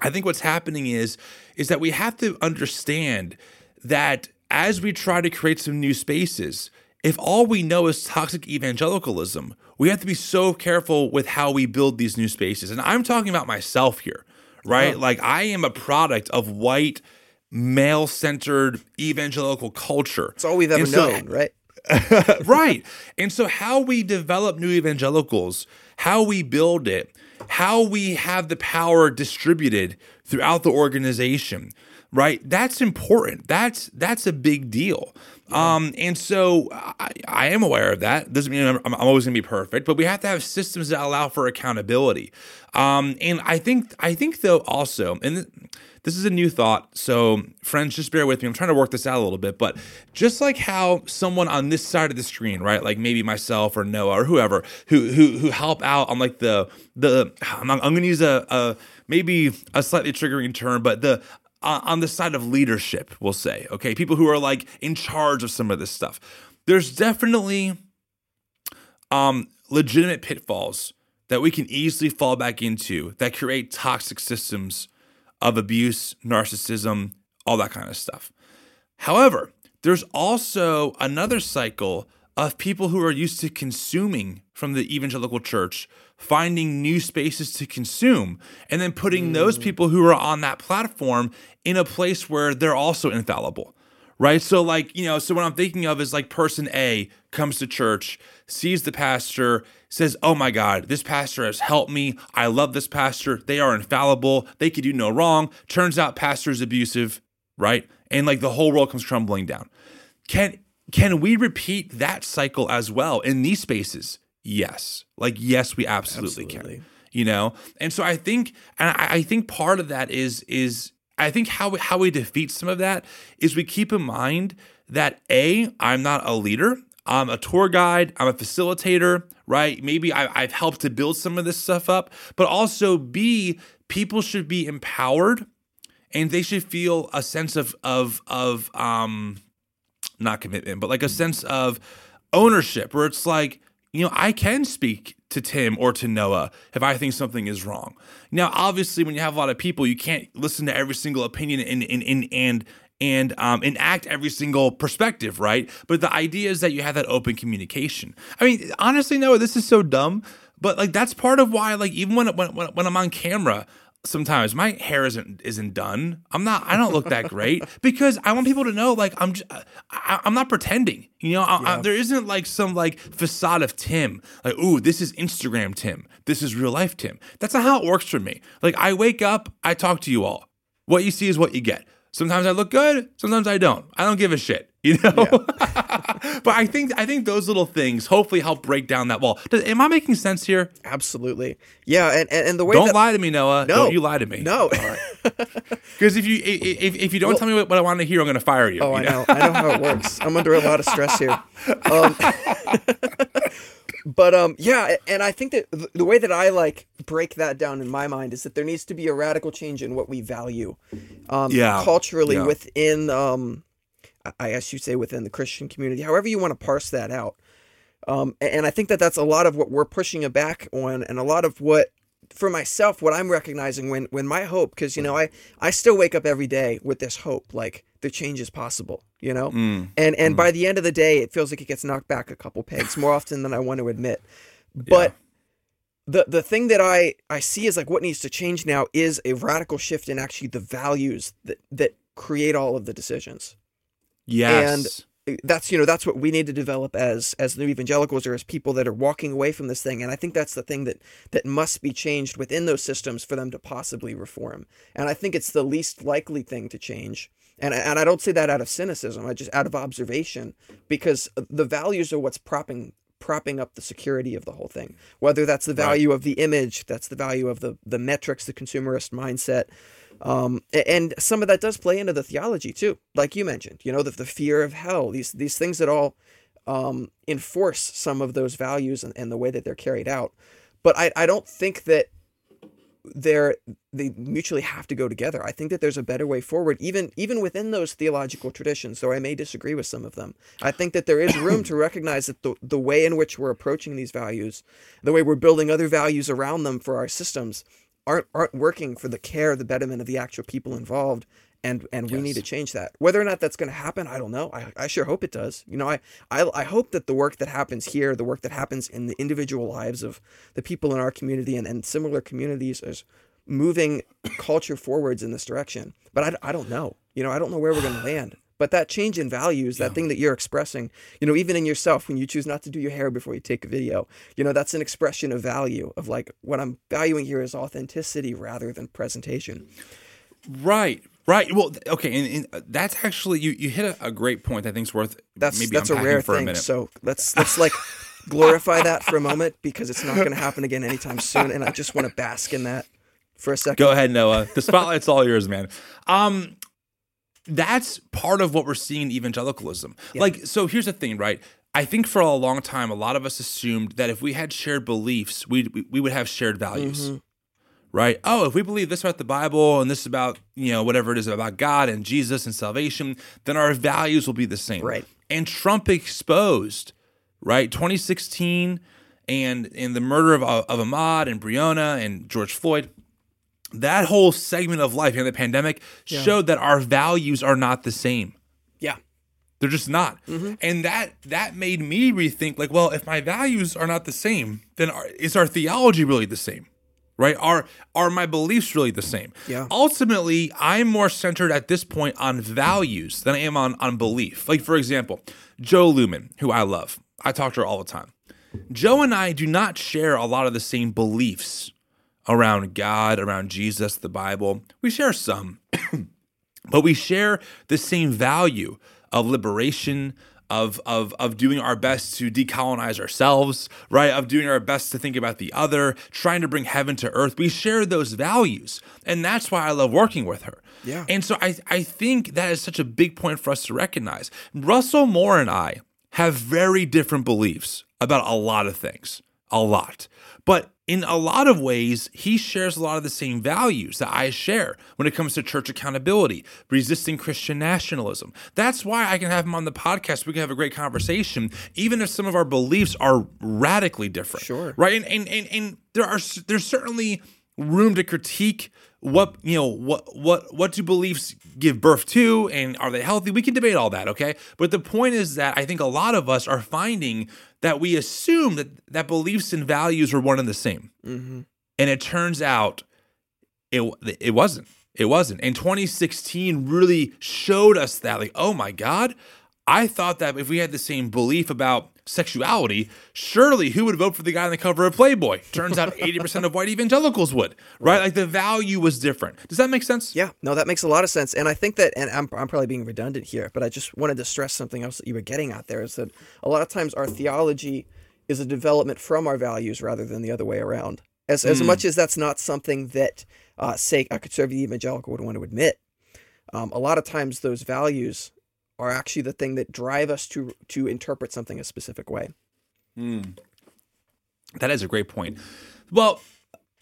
I think what's happening is is that we have to understand that as we try to create some new spaces, if all we know is toxic evangelicalism, we have to be so careful with how we build these new spaces. And I'm talking about myself here, right? Like I am a product of white male-centered evangelical culture. It's all we've ever so- known, right? right. And so, how we develop new evangelicals, how we build it, how we have the power distributed throughout the organization, right? That's important. That's that's a big deal. Um, and so I, I am aware of that. Doesn't mean I'm, I'm always going to be perfect, but we have to have systems that allow for accountability. Um, and I think I think though also, and th- this is a new thought. So friends, just bear with me. I'm trying to work this out a little bit, but just like how someone on this side of the screen, right, like maybe myself or Noah or whoever, who who who help out on like the the I'm, I'm going to use a, a maybe a slightly triggering term, but the uh, on the side of leadership, we'll say, okay, people who are like in charge of some of this stuff. There's definitely um, legitimate pitfalls that we can easily fall back into that create toxic systems of abuse, narcissism, all that kind of stuff. However, there's also another cycle of people who are used to consuming from the evangelical church, finding new spaces to consume, and then putting those mm. people who are on that platform in a place where they're also infallible. right? So, like, you know, so what I'm thinking of is like person A comes to church, sees the pastor, says, Oh my God, this pastor has helped me. I love this pastor. They are infallible. They could do no wrong. Turns out, pastor is abusive, right? And like the whole world comes crumbling down. Can can we repeat that cycle as well in these spaces? Yes. Like, yes, we absolutely, Absolutely. can. You know? And so I think and I, I think part of that is is I think how we, how we defeat some of that is we keep in mind that A, I'm not a leader. I'm a tour guide. I'm a facilitator, right? Maybe I, I've helped to build some of this stuff up, but also B, people should be empowered and they should feel a sense of of of um not commitment, but like a sense of ownership where it's like, you know, I can speak to Tim or to Noah if I think something is wrong. Now, obviously, when you have a lot of people, you can't listen to every single opinion and and and and and um, enact every single perspective, right? But the idea is that you have that open communication. I mean, honestly, Noah, this is so dumb, but like that's part of why, like, even when when when, when I'm on camera, sometimes my hair isn't isn't done. I'm not. I don't look that great because I want people to know like I'm. Just, I, I'm not pretending. You know, I, I, there isn't like some like facade of Tim. Like, ooh, this is Instagram Tim. This is real life Tim. That's not how it works for me. Like, I wake up, I talk to you all. What you see is what you get. Sometimes I look good. Sometimes I don't. I don't give a shit. You know. but I think I think those little things hopefully help break down that wall. Does, am I making sense here? Absolutely. Yeah, and, and, and the way Don't that, lie to me, Noah. No. Don't you lie to me. No. Because if you if, if you don't tell me what, what I want to hear, I'm going to fire you. Oh, you I know. I know how it works. I'm under a lot of stress here. Um, but um, yeah, and I think that the way that I like break that down in my mind is that there needs to be a radical change in what we value, um, Yeah. culturally Yeah. within um, I- guess you say within the Christian community, however you want to parse that out. Um, and I think that that's a lot of what we're pushing back on, and a lot of what, for myself, what I'm recognizing when when my hope, because you know, I I still wake up every day with this hope, like the change is possible, you know, Mm. and and by the end of the day, it feels like it gets knocked back a couple pegs more often than I want to admit. But the the thing that I I see is like what needs to change now is a radical shift in actually the values that that create all of the decisions Yes. And uh, that's you know that's what we need to develop as as new evangelicals or as people that are walking away from this thing. And i think that's the thing that that must be changed within those systems for them to possibly reform. And i think it's the least likely thing to change. And I- and i don't say that out of cynicism. I just out of observation. Because the values are what's propping propping up the security of the whole thing. Whether that's the value of the image that's the value of the the metrics the consumerist mindset um, and some of that does play into the theology too, like you mentioned. You know, the, the fear of hell, these these things that all um, enforce some of those values and, and the way that they're carried out. But I, I don't think that they're they mutually have to go together. I think that there's a better way forward, even even within those theological traditions. Though I may disagree with some of them, I think that there is room to recognize that the the way in which we're approaching these values, the way we're building other values around them for our systems, aren't aren't working for the care, the betterment of the actual people involved. And, and we need to change that. Whether or not that's going to happen, I don't know. I, I sure hope it does. You know, I, I I hope that the work that happens here, the work that happens in the individual lives of the people in our community and, and similar communities is moving culture forwards in this direction. But I, I don't know. You know, I don't know where we're going to land. But that change in values, that thing that you're expressing, you know, even in yourself, when you choose not to do your hair before you take a video, you know, that's an expression of value of like what I'm valuing here is authenticity rather than presentation. Right. Right. Well, okay, and, and uh, that's actually you. You hit a, a great point. I think is worth That's maybe that's a rare for a thing. minute. So let's let's like glorify that for a moment because it's not going to happen again anytime soon, and I just want to bask in that for a second. Go ahead, Noah. The spotlight's all yours, man. Um, that's part of what we're seeing in evangelicalism. Like, so here's the thing, right? I think for a long time, a lot of us assumed that if we had shared beliefs, we we, would have shared values. Mm-hmm. Right? Oh, if we believe this about the Bible and this about, you know, whatever it is about God and Jesus and salvation, then our values will be the same. Right. And Trump exposed, right? 2016 and and the murder of, of Ahmaud and Breonna and George Floyd, that whole segment of life in the pandemic showed that our values are not the same. Yeah. They're just not. Mm-hmm. And that that made me rethink like, well, if my values are not the same, then are, is our theology really the same? right? Are are my beliefs really the same? Yeah. Ultimately, I'm more centered at this point on values than I am on on belief. Like for example, Jo Luehmann, who I love. I talk to her all the time. Joe and I do not share a lot of the same beliefs around God, around Jesus, the Bible. We share some, but we share the same value of liberation, of, of, of doing our best to decolonize ourselves, right? Of doing our best to think about the other, trying to bring heaven to earth. We share those values. And that's why I love working with her. Yeah. And so I, I think that is such a big point for us to recognize. Russell Moore and I have very different beliefs about a lot of things, a lot. But in a lot of ways, he shares a lot of the same values that I share when it comes to church accountability, resisting Christian nationalism. That's why I can have him on the podcast. We can have a great conversation, even if some of our beliefs are radically different. Sure. Right. And and and, and there are there's certainly room to critique what you know what what what do beliefs give birth to and are they healthy we can debate all that okay but the point is that i think a lot of us are finding that we assume that that beliefs and values are one and the same. Mm-hmm. and it turns out it it wasn't. It wasn't. And 2016 really showed us that like oh my god i thought that if we had the same belief about sexuality surely who would vote for the guy on the cover of playboy? Turns out 80% of white evangelicals would right? Like the value was different. Does that make sense? Yeah, no, that makes a lot of sense. And I think that, and I'm, I'm probably being redundant here, but I just wanted to stress something else that you were getting at there is that a lot of times our theology is a development from our values rather than the other way around. As, as much as that's not something that, uh, say, a conservative evangelical would want to admit, um, a lot of times those values are actually the thing that drive us to to interpret something a specific way. That is a great point. Well,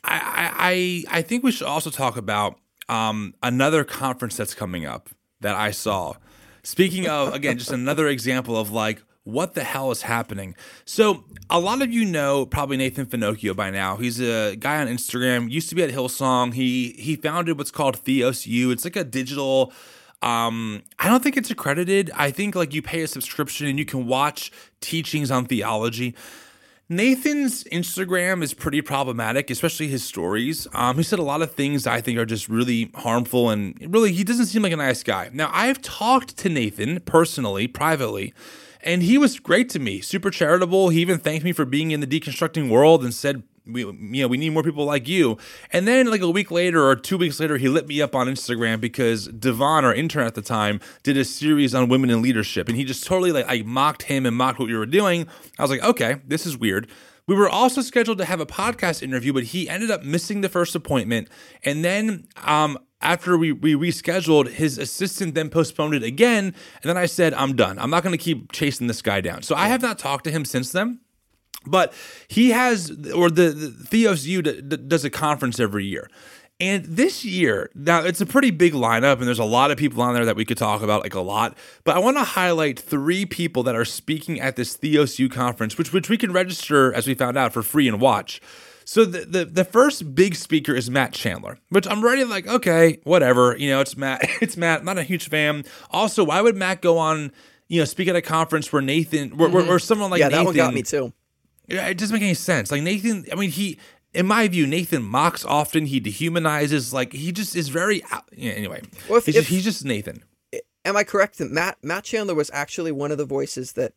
I I I think we should also talk about um, another conference that's coming up that I saw. Speaking of again, just another example of like what the hell is happening. So a lot of you know probably Nathan Finochio by now. He's a guy on Instagram. Used to be at Hillsong. He he founded what's called Theos U. It's like a digital um i don't think it's accredited i think like you pay a subscription and you can watch teachings on theology Nathan's Instagram is pretty problematic, especially his stories. Um, he said a lot of things I think are just really harmful, and really, he doesn't seem like a nice guy. Now, I've talked to Nathan personally, privately, and he was great to me, super charitable. He even thanked me for being in the deconstructing world and said, we, you know, we need more people like you. And then, like a week later or two weeks later, he lit me up on Instagram because Devon, our intern at the time, did a series on women in leadership, and he just totally like I mocked him and mocked what we were doing. I was like, okay, this is weird. We were also scheduled to have a podcast interview, but he ended up missing the first appointment, and then um, after we, we rescheduled, his assistant then postponed it again. And then I said, I'm done. I'm not going to keep chasing this guy down. So I have not talked to him since then. But he has, or the, the Theos U d- d- does a conference every year. And this year, now it's a pretty big lineup, and there's a lot of people on there that we could talk about, like a lot. But I want to highlight three people that are speaking at this Theos U conference, which which we can register, as we found out, for free and watch. So the, the the first big speaker is Matt Chandler, which I'm already like, okay, whatever, you know, it's Matt, it's Matt. I'm not a huge fan. Also, why would Matt go on, you know, speak at a conference where Nathan, where, where, mm-hmm. where someone like yeah, that one got me too. Yeah, it doesn't make any sense. Like Nathan, I mean, he, in my view, Nathan mocks often. He dehumanizes. Like he just is very. anyway, Well, if- he's, if- just, he's just Nathan. Am I correct that Matt Matt Chandler was actually one of the voices that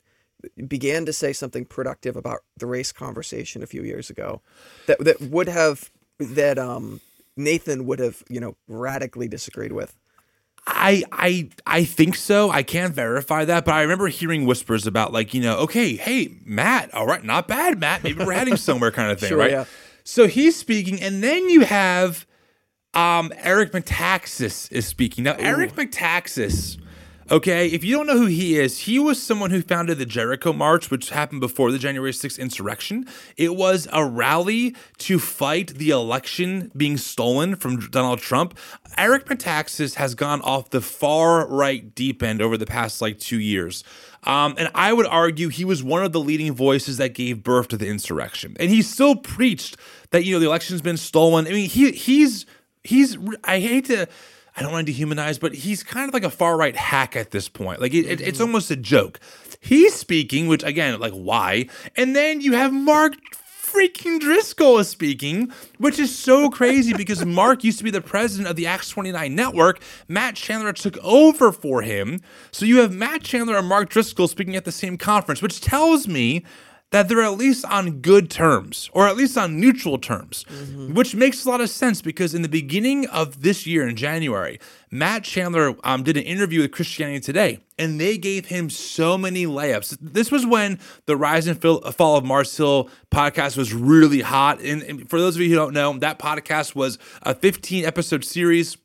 began to say something productive about the race conversation a few years ago, that that would have that um Nathan would have you know radically disagreed with. I I I think so. I can't verify that, but I remember hearing whispers about like you know, okay, hey Matt, all right, not bad, Matt. Maybe we're heading somewhere, kind of thing, Sure, right? yeah. So he's speaking, and then you have um Eric Metaxas is speaking. Now Eric Metaxas. Okay, if you don't know who he is, he was someone who founded the Jericho March, which happened before the January 6th insurrection. It was a rally to fight the election being stolen from Donald Trump. Eric Metaxas has gone off the far right deep end over the past like two years. Um, and I would argue he was one of the leading voices that gave birth to the insurrection. And he still preached that, you know, the election's been stolen. I mean, he he's he's I hate to I don't want to dehumanize, but he's kind of like a far right hack at this point. Like it, it- it's mm-hmm. almost a joke. He's speaking, which again, like why? And then you have Mark freaking Driscoll is speaking, which is so crazy because Mark used to be the president of the Acts 29 network. Matt Chandler took over for him. So you have Matt Chandler and Mark Driscoll speaking at the same conference, which tells me that they're at least on good terms or at least on neutral terms, mm-hmm. which makes a lot of sense because in the beginning of this year in January, Matt Chandler um, did an interview with Christianity Today and they gave him so many layups. This was when the Rise and Fall of Mars Hill podcast was really hot. And, and for those of you who don't know, that podcast was a 15 episode series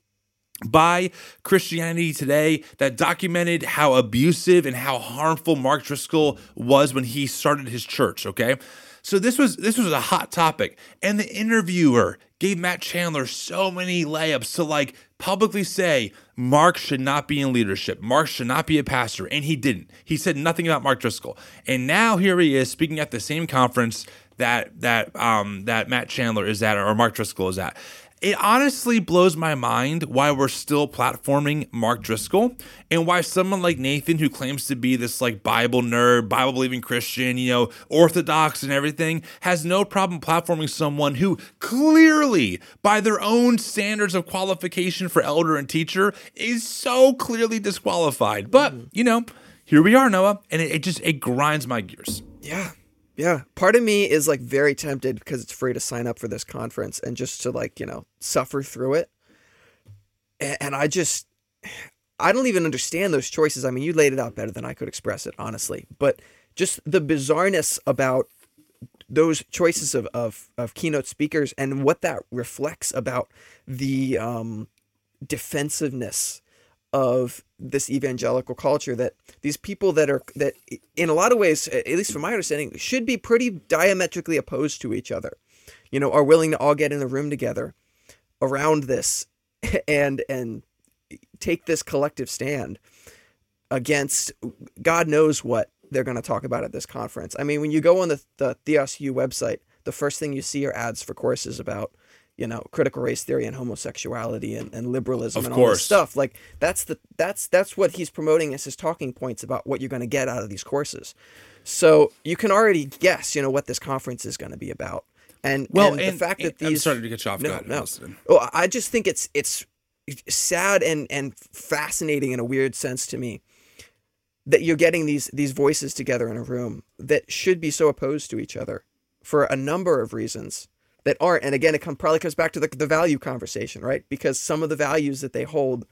by Christianity Today that documented how abusive and how harmful Mark Driscoll was when he started his church, okay? So this was this was a hot topic and the interviewer gave Matt Chandler so many layups to like publicly say Mark should not be in leadership. Mark should not be a pastor and he didn't. He said nothing about Mark Driscoll. And now here he is speaking at the same conference that that um that Matt Chandler is at or Mark Driscoll is at it honestly blows my mind why we're still platforming Mark Driscoll and why someone like Nathan, who claims to be this like Bible nerd, Bible believing Christian, you know, orthodox and everything, has no problem platforming someone who clearly, by their own standards of qualification for elder and teacher, is so clearly disqualified. But, mm-hmm. you know, here we are, Noah, and it, it just it grinds my gears. Yeah. Yeah, part of me is like very tempted because it's free to sign up for this conference and just to like, you know, suffer through it. And I just I don't even understand those choices. I mean, you laid it out better than I could express it, honestly. But just the bizarreness about those choices of, of, of keynote speakers and what that reflects about the um, defensiveness of this evangelical culture that these people that are that in a lot of ways at least from my understanding should be pretty diametrically opposed to each other you know are willing to all get in a room together around this and and take this collective stand against god knows what they're going to talk about at this conference. I mean when you go on the, the theos u website the first thing you see are ads for courses about you know critical race theory and homosexuality and, and liberalism of and all this stuff like that's the that's that's what he's promoting as his talking points about what you're going to get out of these courses. So you can already guess you know what this conference is going to be about. And well and, and the fact that these I'm sorry to get you off no, no. Oh, I just think it's it's sad and and fascinating in a weird sense to me that you're getting these these voices together in a room that should be so opposed to each other for a number of reasons that aren't. And again, it come, probably comes back to the, the value conversation, right? Because some of the values that they hold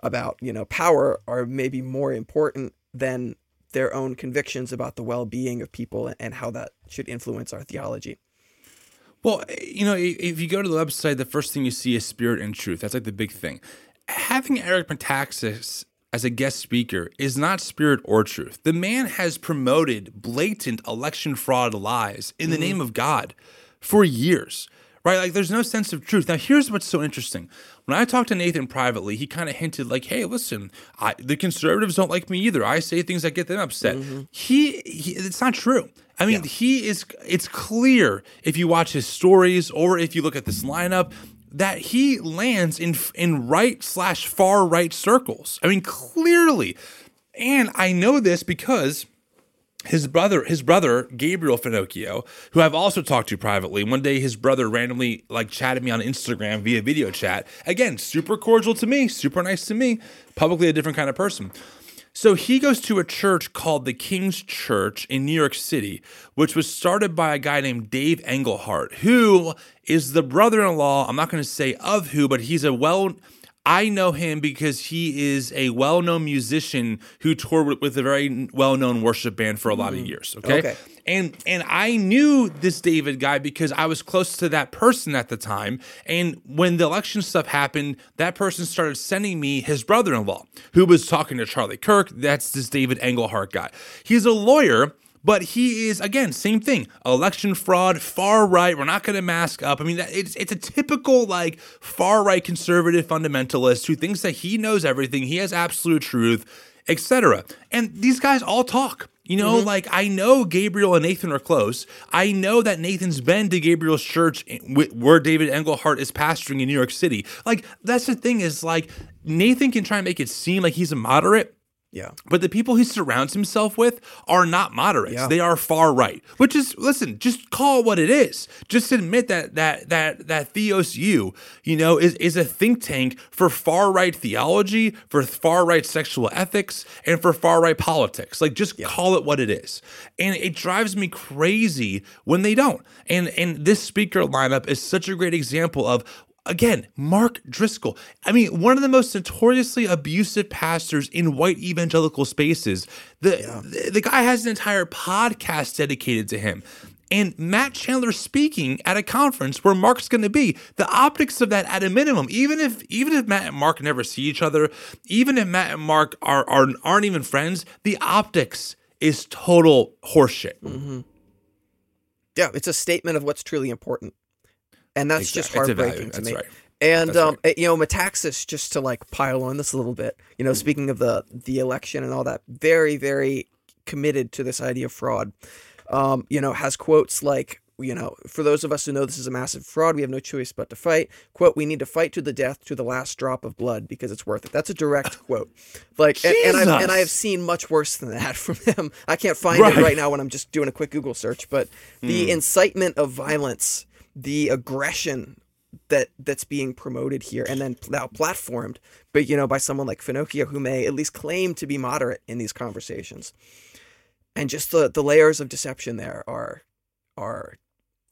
about, you know, power are maybe more important than their own convictions about the well-being of people and how that should influence our theology. Well, you know, if you go to the website, the first thing you see is spirit and truth. That's like the big thing. Having Eric Metaxas as a guest speaker is not spirit or truth. The man has promoted blatant election fraud lies in the mm-hmm. name of God for years, right? Like there's no sense of truth. Now, here's what's so interesting. When I talked to Nathan privately, he kind of hinted like, "Hey, listen, I, the conservatives don't like me either. I say things that get them upset." Mm-hmm. He, he, it's not true. I mean, yeah. he is. It's clear if you watch his stories or if you look at this lineup that he lands in in right slash far right circles. I mean, clearly, and I know this because his brother his brother gabriel finochio who i've also talked to privately one day his brother randomly like chatted me on instagram via video chat. Again super cordial to me super nice to me publicly a different kind of person. So he goes to a church called the king's church in new york city which was started by a guy named dave engelhardt who is the brother-in-law i'm not going to say of who but he's a well I know him because he is a well known musician who toured with a very well known worship band for a lot of mm. years. Okay? okay. And and I knew this David guy because I was close to that person at the time. And when the election stuff happened, that person started sending me his brother in law, who was talking to Charlie Kirk. That's this David Engelhardt guy. He's a lawyer but he is again same thing. Election fraud, far right. We're not going to mask up. I mean, it's it's a typical like far right conservative fundamentalist who thinks that he knows everything, he has absolute truth, etc. And these guys all talk. You know, mm-hmm. like I know Gabriel and Nathan are close. I know that Nathan's been to Gabriel's church where David Engelhardt is pastoring in New York City. Like that's the thing is like Nathan can try and make it seem like he's a moderate, Yeah. But the people he surrounds himself with are not moderates. Yeah. They are far right. Which is listen, just call what it is. Just admit that that that that Theos U, you know, is, is a think tank for far right theology, for far right sexual ethics, and for far right politics. Like just call it what it is. And it drives me crazy when they don't. And and this speaker lineup is such a great example of Again, Mark Driscoll. I mean, one of the most notoriously abusive pastors in white evangelical spaces. The, the, the guy has an entire podcast dedicated to him. And Matt Chandler speaking at a conference where Mark's going to be. The optics of that, at a minimum, even if even if Matt and Mark never see each other, even if Matt and Mark are, are aren't even friends, the optics is total horseshit. Mm-hmm. Yeah, it's a statement of what's truly important. And that's just Exactly. Value. heartbreaking to me. right. And um, you know, Metaxas, just to like pile on this a little bit, you know, speaking of the the election and all that, very, very committed to this idea of fraud. Um, you know, has quotes like, you know, for those of us who know this is a massive fraud, we have no choice but to fight. Quote, we need to fight to the death to the last drop of blood because it's worth it. That's a direct quote. Like and, and I've and I have seen much worse than that from him. I can't find Right. it right now when I'm just doing a quick Google search, but the incitement of violence, the aggression that that's being promoted here and then now platformed, but you know, by someone like Finochio who may at least claim to be moderate in these conversations. And just the the layers of deception there are are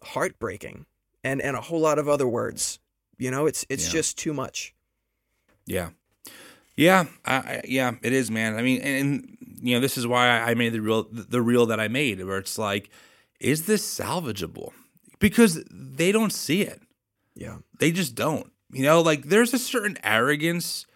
heartbreaking. And and a whole lot of other words. You know, it's it's Yeah. just too much. Yeah. Yeah, I, I, yeah, it is, man. I mean, and, and you know, this is why I I made the real the reel that I made, where it's like, is this salvageable? Because they don't see it. Yeah. They just don't. You know, like there's a certain arrogance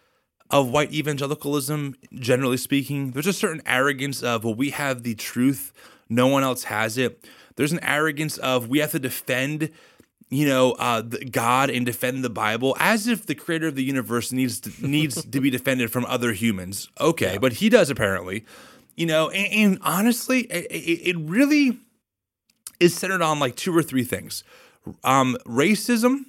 of white evangelicalism, generally speaking. There's a certain arrogance of, well, we have the truth, no one else has it. There's an arrogance of we have to defend, you know, uh, God and defend the Bible, as if the creator of the universe needs to, needs to be defended from other humans. Okay, but he does apparently. You know, and, and honestly, it, it it really is centered on like two or three things: um, racism,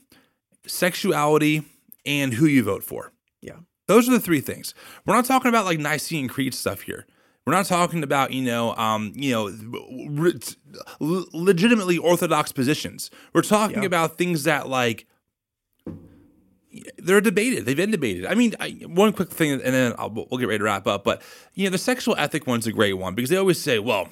sexuality, and who you vote for. Yeah. Those are the three things. We're not talking about like Nicene Creed stuff here. We're not talking about you know, um, you know, re- legitimately orthodox positions. We're talking Yeah. about things that like they're debated. They've been debated. I mean, I, one quick thing, and then I'll, we'll get ready to wrap up. But you know, the sexual ethic one's a great one because they always say, well,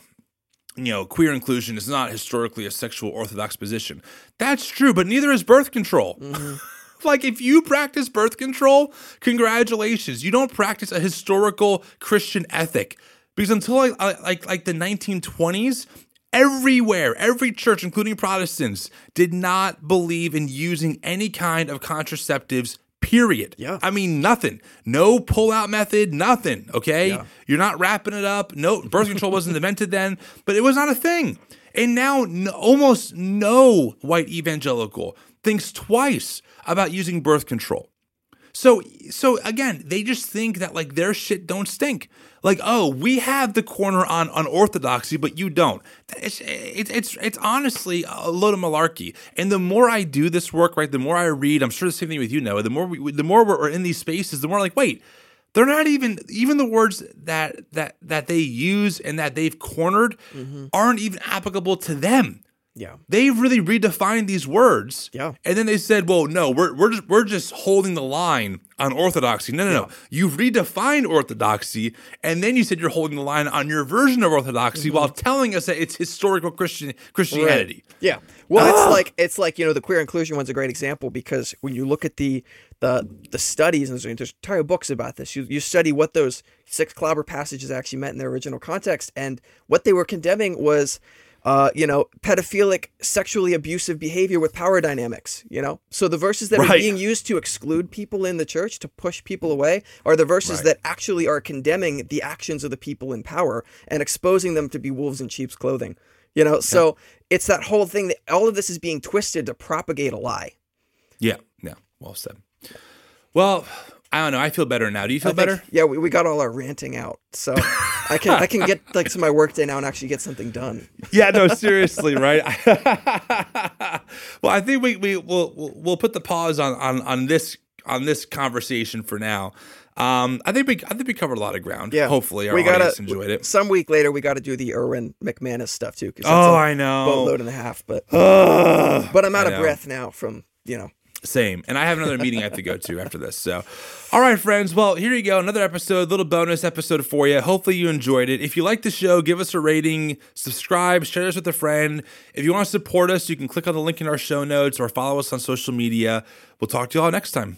you know, queer inclusion is not historically a sexual orthodox position. That's true, but neither is birth control. Mm-hmm. like, if you practice birth control, congratulations. You don't practice a historical Christian ethic because until like uh, like like the 1920s. Everywhere, every church, including Protestants, did not believe in using any kind of contraceptives, period. Yeah. I mean, nothing. No pull out method, nothing. Okay. Yeah. You're not wrapping it up. No, birth control wasn't invented then, but it was not a thing. And now, n- almost no white evangelical thinks twice about using birth control. So, so again, they just think that like their shit don't stink. Like, oh, we have the corner on on orthodoxy, but you don't. It's it's it's, it's honestly a load of malarkey. And the more I do this work, right, the more I read. I'm sure the same thing with you, Noah. The more we, the more we're in these spaces, the more like, wait, they're not even even the words that that that they use and that they've cornered mm-hmm. aren't even applicable to them. Yeah. They've really redefined these words. Yeah. And then they said, well, no, we're, we're, just, we're just holding the line on orthodoxy. No, no, no. You've redefined orthodoxy, and then you said you're holding the line on your version of orthodoxy mm-hmm. while telling us that it's historical Christian Christianity. Yeah. Well, it's ah! like it's like you know the queer inclusion one's a great example because when you look at the the the studies and there's, there's entire books about this, you you study what those six clobber passages actually meant in their original context, and what they were condemning was. Uh, you know, pedophilic, sexually abusive behavior with power dynamics. You know, so the verses that are being used to exclude people in the church to push people away are the verses Right. that actually are condemning the actions of the people in power and exposing them to be wolves in sheep's clothing. You know, so it's that whole thing that all of this is being twisted to propagate a lie. Yeah. Yeah. Well said. Well, I don't know. I feel better now. Do you feel think- better? Yeah, we, we got all our ranting out, so I can I can get like to my work day now and actually get something done. Yeah, no, seriously, right? well, I think we we will we'll, we'll put the pause on on on this on this conversation for now. Um, I think we I think we covered a lot of ground. Yeah, hopefully our we gotta, audience enjoyed it. Some week later, we got to do the Erwin McManus stuff too. 'cause Oh, I know. boatload and a half. But Ugh. but I'm out I of know. breath now from you know. Same. And I have another meeting I have to go to after this. So, all right, friends. Well, here you go. Another episode, little bonus episode for you. Hopefully, you enjoyed it. If you like the show, give us a rating, subscribe, share us with a friend. If you want to support us, you can click on the link in our show notes or follow us on social media. We'll talk to you all next time.